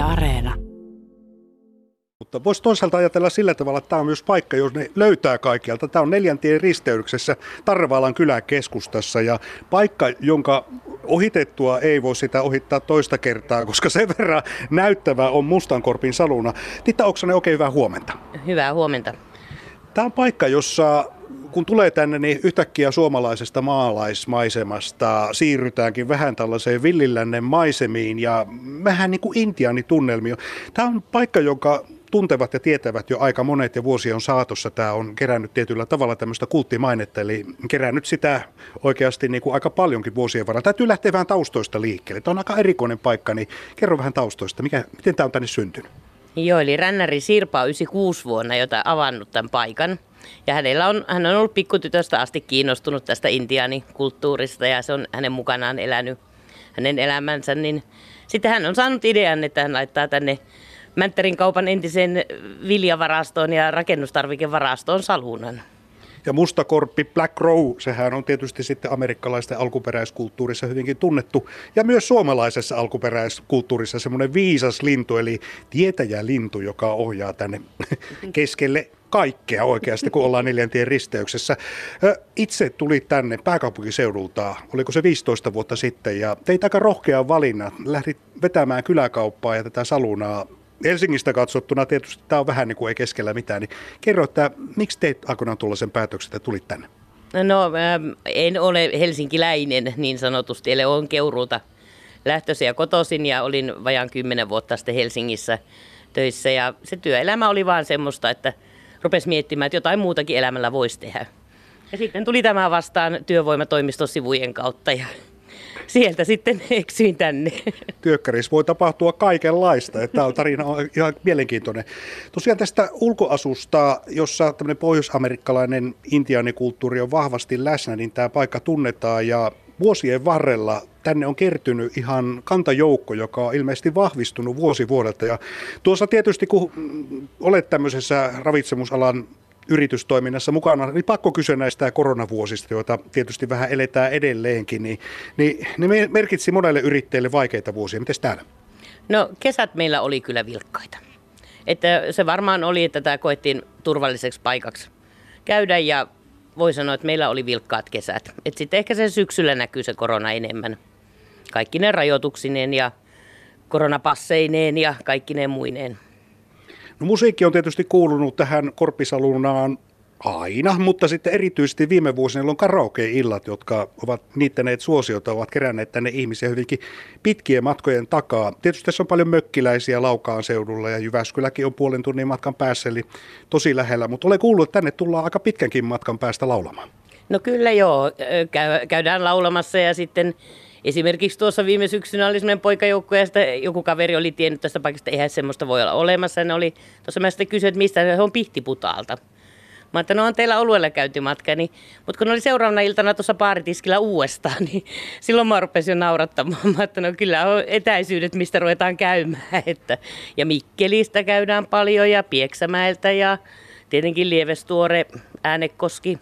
Yle Areena. Mutta voisi toisaalta ajatella sillä tavalla, että tämä on myös paikka, jos ne löytää kaikkialta. Tämä on neljäntien risteyksessä Tarvaalan kyläkeskustassa ja paikka, jonka ohitettua ei voi sitä ohittaa toista kertaa, koska sen verran näyttävä on Mustankorpin saluna. Titta Oksanen, oikein hyvää huomenta. Hyvää huomenta. Tämä on paikka, jossa kun tulee tänne, niin yhtäkkiä suomalaisesta maalaismaisemasta siirrytäänkin vähän tällaiseen villilännen maisemiin ja vähän niin kuin intiaanitunnelmia. Tämä on paikka, joka tuntevat ja tietävät jo aika monet ja vuosien saatossa tämä on kerännyt tietyllä tavalla tämmöistä kulttimainetta, eli kerännyt sitä oikeasti niin kuin aika paljonkin vuosien varrella. Täytyy lähteä vähän taustoista liikkeelle. Tämä on aika erikoinen paikka, niin kerro vähän taustoista. Mikä, miten tämä on tänne syntynyt? Joo, eli Rännäri Sirpa on 96 vuonna, jota avannut tämän paikan. Ja hänellä on, hän on ollut pikkutytöstä asti kiinnostunut tästä intiaanikulttuurista ja se on hänen mukanaan elänyt hänen elämänsä. Niin sitten hän on saanut idean, että hän laittaa tänne Mänttärin kaupan entisen viljavarastoon ja rakennustarvikevarastoon salunan. Ja mustakorppi Black Row, sehän on tietysti sitten amerikkalaisten alkuperäiskulttuurissa hyvinkin tunnettu. Ja myös suomalaisessa alkuperäiskulttuurissa semmoinen viisas lintu, eli tietäjälintu, joka ohjaa tänne keskelle kaikkea oikeasti, kun ollaan neljäntien risteyksessä. Itse tuli tänne pääkaupunkiseudulta, oliko se 15 vuotta sitten, ja teit aika rohkean valinnan. Lähdit vetämään kyläkauppaa ja tätä salunaa Helsingistä katsottuna tietysti tämä on vähän niin kuin ei keskellä mitään, niin kerro, että miksi teit aikoinaan tuollaisen päätöksen, että tulit tänne? No ähm, en ole helsinkiläinen niin sanotusti, eli olen Keuruulta lähtöisin ja kotoisin ja olin vajaan kymmenen vuotta sitten Helsingissä töissä ja se työelämä oli vaan semmoista, että rupesi miettimään, että jotain muutakin elämällä voisi tehdä. Ja sitten tuli tämä vastaan työvoimatoimiston sivujen kautta ja sieltä sitten eksyin tänne. Työkkärissä voi tapahtua kaikenlaista. Tämä on tarina on ihan mielenkiintoinen. Tosiaan tästä ulkoasusta, jossa tämmöinen pohjoisamerikkalainen intiaanikulttuuri on vahvasti läsnä, niin tämä paikka tunnetaan ja vuosien varrella tänne on kertynyt ihan kantajoukko, joka on ilmeisesti vahvistunut vuosi vuodelta. Ja tuossa tietysti, kun olet tämmöisessä ravitsemusalan yritystoiminnassa mukana, niin pakko kysyä näistä koronavuosista, joita tietysti vähän eletään edelleenkin, niin, niin ne merkitsi monelle yrittäjälle vaikeita vuosia. Miten täällä? No kesät meillä oli kyllä vilkkaita. Että se varmaan oli, että tämä koettiin turvalliseksi paikaksi käydä ja voi sanoa, että meillä oli vilkkaat kesät. Sitten ehkä se syksyllä näkyy se korona enemmän. Kaikki ne rajoituksineen ja koronapasseineen ja kaikki ne muineen. No musiikki on tietysti kuulunut tähän korppisalunaan aina, mutta sitten erityisesti viime vuosina on karaoke-illat, jotka ovat niittäneet suosiota, ovat keränneet tänne ihmisiä hyvinkin pitkien matkojen takaa. Tietysti tässä on paljon mökkiläisiä Laukaan seudulla ja Jyväskyläkin on puolen tunnin matkan päässä, eli tosi lähellä, mutta olen kuullut, että tänne tullaan aika pitkänkin matkan päästä laulamaan. No kyllä joo, käydään laulamassa ja sitten Esimerkiksi tuossa viime syksynä oli semmoinen poikajoukko ja joku kaveri oli tiennyt tästä paikasta, eihän semmoista voi olla olemassa. Ne oli, tuossa mä sitten kysyin, että mistä se on Pihtiputaalta. Mä että no on teillä oluella käyty matka, niin, mutta kun oli seuraavana iltana tuossa baaritiskillä uudestaan, niin silloin mä rupesin jo naurattamaan. Mä että no kyllä on etäisyydet, mistä ruvetaan käymään. Että, ja Mikkelistä käydään paljon ja Pieksämäeltä ja tietenkin Lievestuore, Äänekoski.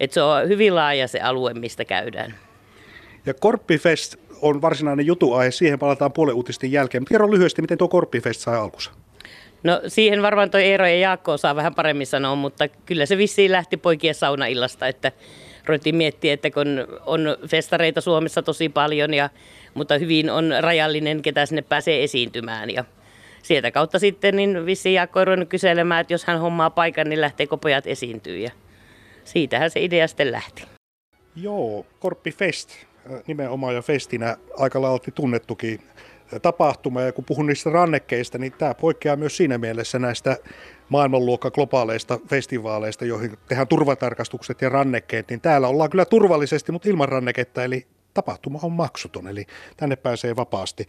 Että se on hyvin laaja se alue, mistä käydään. Ja Korppifest on varsinainen jutuaihe, siihen palataan puolen uutisten jälkeen. Kerro lyhyesti, miten tuo Korppifest sai alkunsa? No siihen varmaan tuo Eero ja Jaakko osaa vähän paremmin sanoa, mutta kyllä se vissiin lähti poikien saunaillasta, että ruvettiin miettiä, että kun on festareita Suomessa tosi paljon, ja, mutta hyvin on rajallinen, ketä sinne pääsee esiintymään. Ja sieltä kautta sitten niin vissiin Jaakko on ruvennut kyselemään, että jos hän hommaa paikan, niin lähteekö pojat esiintyä. Ja siitähän se idea sitten lähti. Joo, Korppifest nimenomaan jo festinä aika lailla tunnettukin tapahtuma. Ja kun puhun niistä rannekkeista, niin tämä poikkeaa myös siinä mielessä näistä maailmanluokka globaaleista festivaaleista, joihin tehdään turvatarkastukset ja rannekkeet, niin täällä ollaan kyllä turvallisesti, mutta ilman ranneketta, eli tapahtuma on maksuton, eli tänne pääsee vapaasti.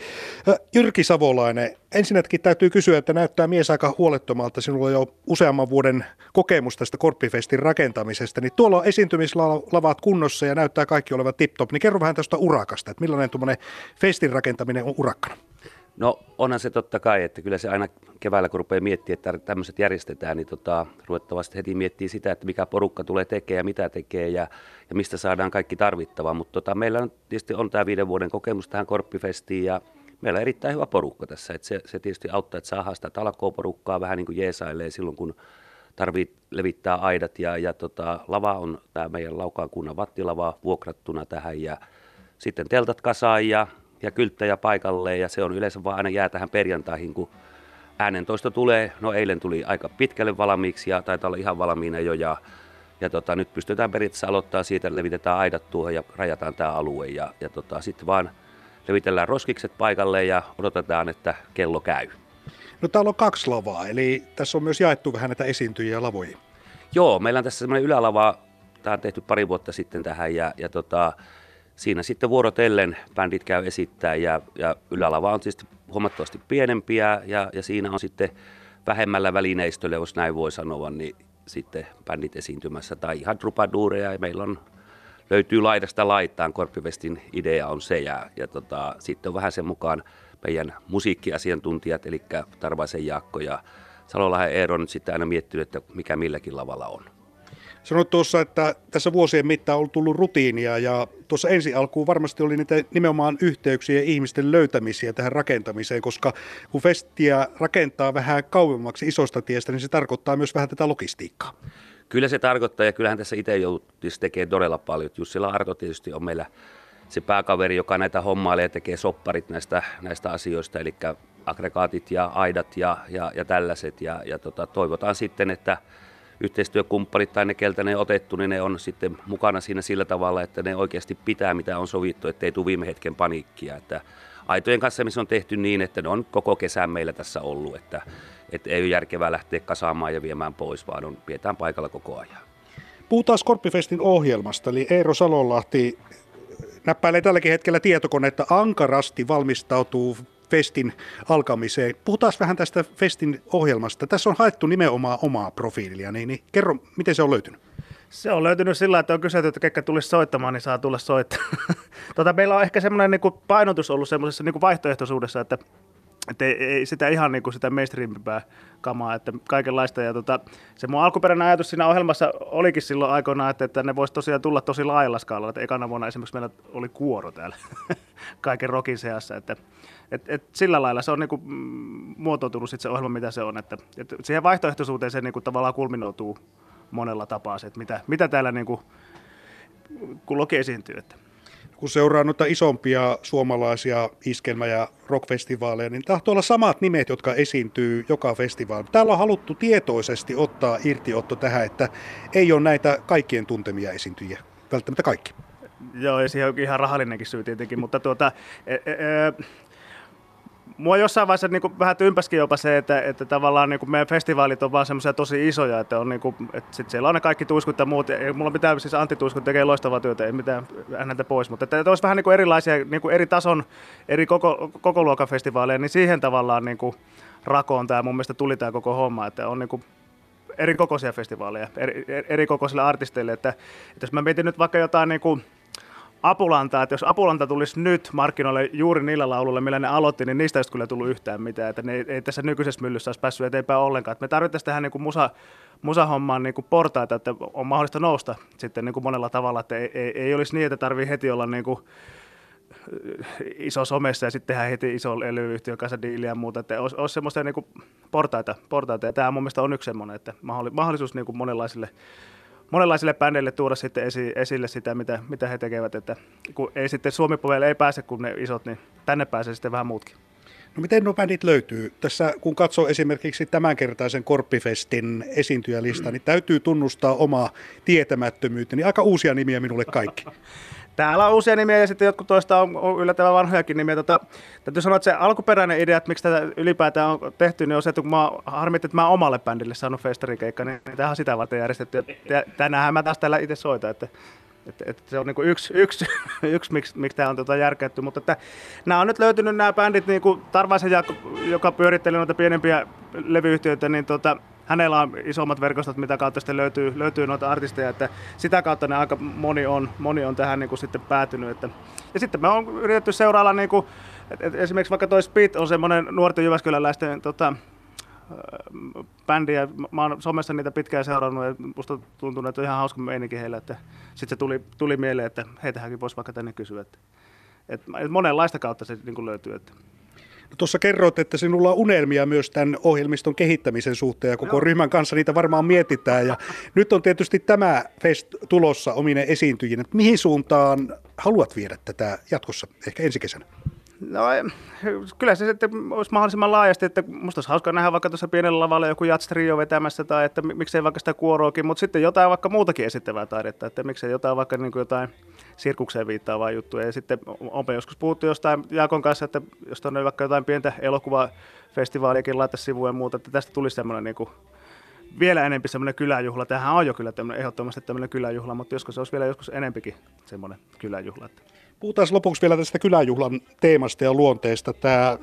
Jyrki Savolainen, ensinnäkin täytyy kysyä, että näyttää mies aika huolettomalta. Sinulla on jo useamman vuoden kokemus tästä Korppifestin rakentamisesta, niin tuolla on esiintymislavat kunnossa ja näyttää kaikki olevan tip-top. Niin kerro vähän tästä urakasta, että millainen tuommoinen festin rakentaminen on urakkana? No onhan se totta kai, että kyllä se aina keväällä kun rupeaa miettimään, että tämmöiset järjestetään, niin tota, ruvettavasti heti miettii sitä, että mikä porukka tulee tekemään ja mitä tekee ja, ja mistä saadaan kaikki tarvittava. Mutta tota, meillä on, tietysti on tämä viiden vuoden kokemus tähän Korppifestiin ja meillä on erittäin hyvä porukka tässä. Että se, se tietysti auttaa, että saadaan sitä talkooporukkaa vähän niin kuin jeesailee silloin, kun tarvii levittää aidat. Ja, ja tota, lava on tämä meidän Laukaan kunnan vattilava vuokrattuna tähän ja sitten teltat kasaan ja, ja kylttäjä paikalle ja se on yleensä vaan aina jää tähän perjantaihin, kun äänentoista tulee. No eilen tuli aika pitkälle valmiiksi ja taitaa olla ihan valmiina jo ja, ja tota, nyt pystytään periaatteessa aloittaa siitä, levitetään aidat tuohon ja rajataan tämä alue ja, ja tota, sitten vaan levitellään roskikset paikalle ja odotetaan, että kello käy. No täällä on kaksi lavaa, eli tässä on myös jaettu vähän näitä esiintyjiä lavoja. Joo, meillä on tässä semmoinen ylälava, tämä on tehty pari vuotta sitten tähän ja, ja tota, siinä sitten vuorotellen bändit käy esittää ja, ja ylälava on tietysti huomattavasti pienempiä ja, ja siinä on sitten vähemmällä välineistöllä, jos näin voi sanoa, niin sitten bändit esiintymässä tai ihan trupaduureja ja meillä on löytyy laidasta laittaan. Korppivestin idea on se ja, ja tota, sitten on vähän sen mukaan meidän musiikkiasiantuntijat, eli Tarvaisen Jaakko ja Salolahen Eero nyt sitten aina miettinyt, että mikä milläkin lavalla on. Sanoit tuossa, että tässä vuosien mittaan on tullut rutiinia ja tuossa ensi alkuun varmasti oli niitä nimenomaan yhteyksiä ja ihmisten löytämisiä tähän rakentamiseen, koska kun festiä rakentaa vähän kauemmaksi isosta tiestä, niin se tarkoittaa myös vähän tätä logistiikkaa. Kyllä se tarkoittaa ja kyllähän tässä itse joutuisi tekemään todella paljon. Jussila Arto tietysti on meillä se pääkaveri, joka näitä hommailee ja tekee sopparit näistä, näistä asioista, eli aggregaatit ja aidat ja, ja, ja tällaiset. Ja, ja tota, toivotaan sitten, että yhteistyökumppanit tai ne, keltä ne on otettu, niin ne on sitten mukana siinä sillä tavalla, että ne oikeasti pitää mitä on sovittu, ettei tule viime hetken paniikkia. Että aitojen kanssa missä on tehty niin, että ne on koko kesän meillä tässä ollut, että, että ei ole järkevää lähteä kasaamaan ja viemään pois, vaan on, pidetään paikalla koko ajan. Puhutaan Skorppifestin ohjelmasta, eli Eero Salonlahti näppäilee tälläkin hetkellä tietokonetta ankarasti valmistautuu festin alkamiseen. Puhutaan vähän tästä festin ohjelmasta. Tässä on haettu nimenomaan omaa profiilia, niin, niin kerro, miten se on löytynyt? Se on löytynyt sillä, että on kysytty, että ketkä tulisi soittamaan, niin saa tulla soittamaan. tota, meillä on ehkä semmoinen niin painotus ollut semmoisessa niin vaihtoehtoisuudessa, että että ei, ei sitä ihan niin kuin sitä mainstreamimpää kamaa, että kaikenlaista. Ja tota, se mun alkuperäinen ajatus siinä ohjelmassa olikin silloin aikoinaan, että, että ne voisi tosiaan tulla tosi laajalla skaalalla. Että ekana vuonna esimerkiksi meillä oli kuoro täällä kaiken rokin seassa. Että, et, et sillä lailla se on niin kuin muotoutunut sit se ohjelma, mitä se on. Että, et siihen vaihtoehtoisuuteen se niin kuin tavallaan kulminoituu monella tapaa se, että mitä, mitä täällä niin kuin, kun loki esiintyy. Että kun seuraa noita isompia suomalaisia iskelmä- ja rockfestivaaleja, niin tahtoo olla samat nimet, jotka esiintyy joka festivaali. Täällä on haluttu tietoisesti ottaa irtiotto tähän, että ei ole näitä kaikkien tuntemia esiintyjiä, välttämättä kaikki. Joo, ja siihen on ihan rahallinenkin syy tietenkin, mutta tuota, e, e, e, mua jossain vaiheessa niin kuin, vähän tympäskin jopa se, että, että tavallaan niin kuin meidän festivaalit on vaan semmoisia tosi isoja, että, on, niin kuin, että sit siellä on ne kaikki tuiskut ja muut. Ei mulla mitään, siis Antti Tuiskut tekee loistavaa työtä, ei mitään häneltä pois, mutta että, että olisi vähän niin kuin erilaisia, niin kuin eri tason, eri koko, koko luokan festivaaleja, niin siihen tavallaan niin kuin rakoon tämä mun mielestä tuli tämä koko homma, että on niin kuin eri kokoisia festivaaleja, eri, eri kokoisille artisteille, että, että jos mä mietin nyt vaikka jotain niin kuin, Apulanta, että jos Apulanta tulisi nyt markkinoille juuri niillä lauluilla, millä ne aloitti, niin niistä ei kyllä tullut yhtään mitään. Että ne ei, ei tässä nykyisessä myllyssä olisi päässyt eteenpäin ollenkaan. Että me tarvittaisiin tähän niin kuin musa, musahommaan niin kuin portaita, että on mahdollista nousta sitten niin kuin monella tavalla. Että ei, ei, ei olisi niin, että tarvii heti olla niin kuin iso somessa ja sitten tehdään heti iso levyyhtiön kanssa diiliä ja muuta. Että olisi, olisi semmoista niin kuin portaita, portaita. Ja tämä mun mielestä on yksi semmoinen, että mahdollisuus niin kuin monenlaisille monenlaisille bändeille tuoda sitten esi- esille sitä, mitä, mitä he tekevät. Että kun ei sitten suomi ei pääse kun ne isot, niin tänne pääsee sitten vähän muutkin. No miten nuo bändit löytyy? Tässä kun katsoo esimerkiksi tämänkertaisen Korppifestin esiintyjälista, niin täytyy tunnustaa oma tietämättömyyteni. Aika uusia nimiä minulle kaikki. Täällä on uusia nimiä ja sitten jotkut toista on yllättävän vanhojakin nimiä. Tota, täytyy sanoa, että se alkuperäinen idea, että miksi tätä ylipäätään on tehty, niin on se, että kun mä harmitti, että mä omalle bändille saanut festarikeikka, niin tämä on sitä varten järjestetty. Tänään mä taas täällä itse soitan, että että, että se on niin kuin yksi, yksi, yksi miksi, miksi tämä on tota järkätty. Mutta että nämä on nyt löytynyt nämä bändit, niin kuin Tarvaisen Jaakko, joka pyöritteli noita pienempiä levyyhtiöitä, niin tota, hänellä on isommat verkostot, mitä kautta sitten löytyy, löytyy noita artisteja, että sitä kautta ne aika moni on, moni on tähän niin kuin sitten päätynyt. Että. Ja sitten me on yritetty seurailla, niin kuin, että esimerkiksi vaikka toi Speed on semmoinen nuorten Jyväskyläläisten tota, bändiä. Mä oon somessa niitä pitkään seurannut ja musta tuntuu, että on ihan hauska meininki heillä. Sitten se tuli, tuli mieleen, että heitähänkin voisi vaikka tänne kysyä. Että, että monenlaista kautta se niin kuin löytyy. Että. No, tuossa kerroit, että sinulla on unelmia myös tämän ohjelmiston kehittämisen suhteen ja koko Joo. ryhmän kanssa niitä varmaan mietitään. Ja nyt on tietysti tämä Fest tulossa omine esiintyjinä. Mihin suuntaan haluat viedä tätä jatkossa, ehkä ensi kesänä? No kyllä se sitten olisi mahdollisimman laajasti, että musta olisi hauska nähdä vaikka tuossa pienellä lavalla joku jatstrio vetämässä tai että miksei vaikka sitä kuoroakin, mutta sitten jotain vaikka muutakin esittävää taidetta, että miksei jotain vaikka niin jotain sirkukseen viittaavaa juttuja. Ja sitten onpa joskus puhuttu jostain Jaakon kanssa, että jos tuonne vaikka jotain pientä elokuvafestivaaliakin laittaa sivuja ja muuta, että tästä tulisi semmoinen niin kuin vielä enempi semmoinen kyläjuhla. Tämähän on jo kyllä tämmöinen, ehdottomasti tämmöinen kyläjuhla, mutta joskus se olisi vielä joskus enempikin semmoinen kyläjuhla. Puhutaan lopuksi vielä tästä kyläjuhlan teemasta ja luonteesta. Tämä äh,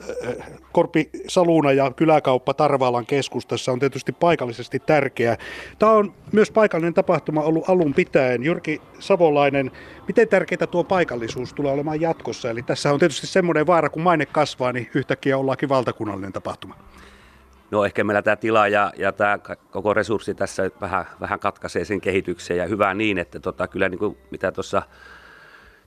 Korpi Saluna ja kyläkauppa Tarvaalan keskustassa on tietysti paikallisesti tärkeä. Tämä on myös paikallinen tapahtuma ollut alun pitäen. Jyrki Savolainen, miten tärkeää tuo paikallisuus tulee olemaan jatkossa? Eli tässä on tietysti semmoinen vaara, kun maine kasvaa, niin yhtäkkiä ollaankin valtakunnallinen tapahtuma. No ehkä meillä tämä tila ja, ja tämä koko resurssi tässä vähän, vähän katkaisee sen kehityksen ja hyvä niin, että tota, kyllä niin kuin mitä tuossa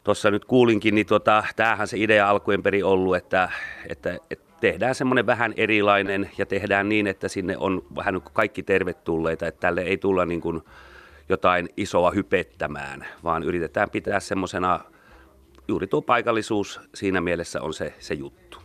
tuossa nyt kuulinkin, niin tota, tämähän se idea alkujen peri ollut, että, että, että tehdään semmoinen vähän erilainen ja tehdään niin, että sinne on vähän niin kaikki tervetulleita, että tälle ei tulla niin kuin jotain isoa hypettämään, vaan yritetään pitää semmoisena, juuri tuo paikallisuus siinä mielessä on se, se juttu.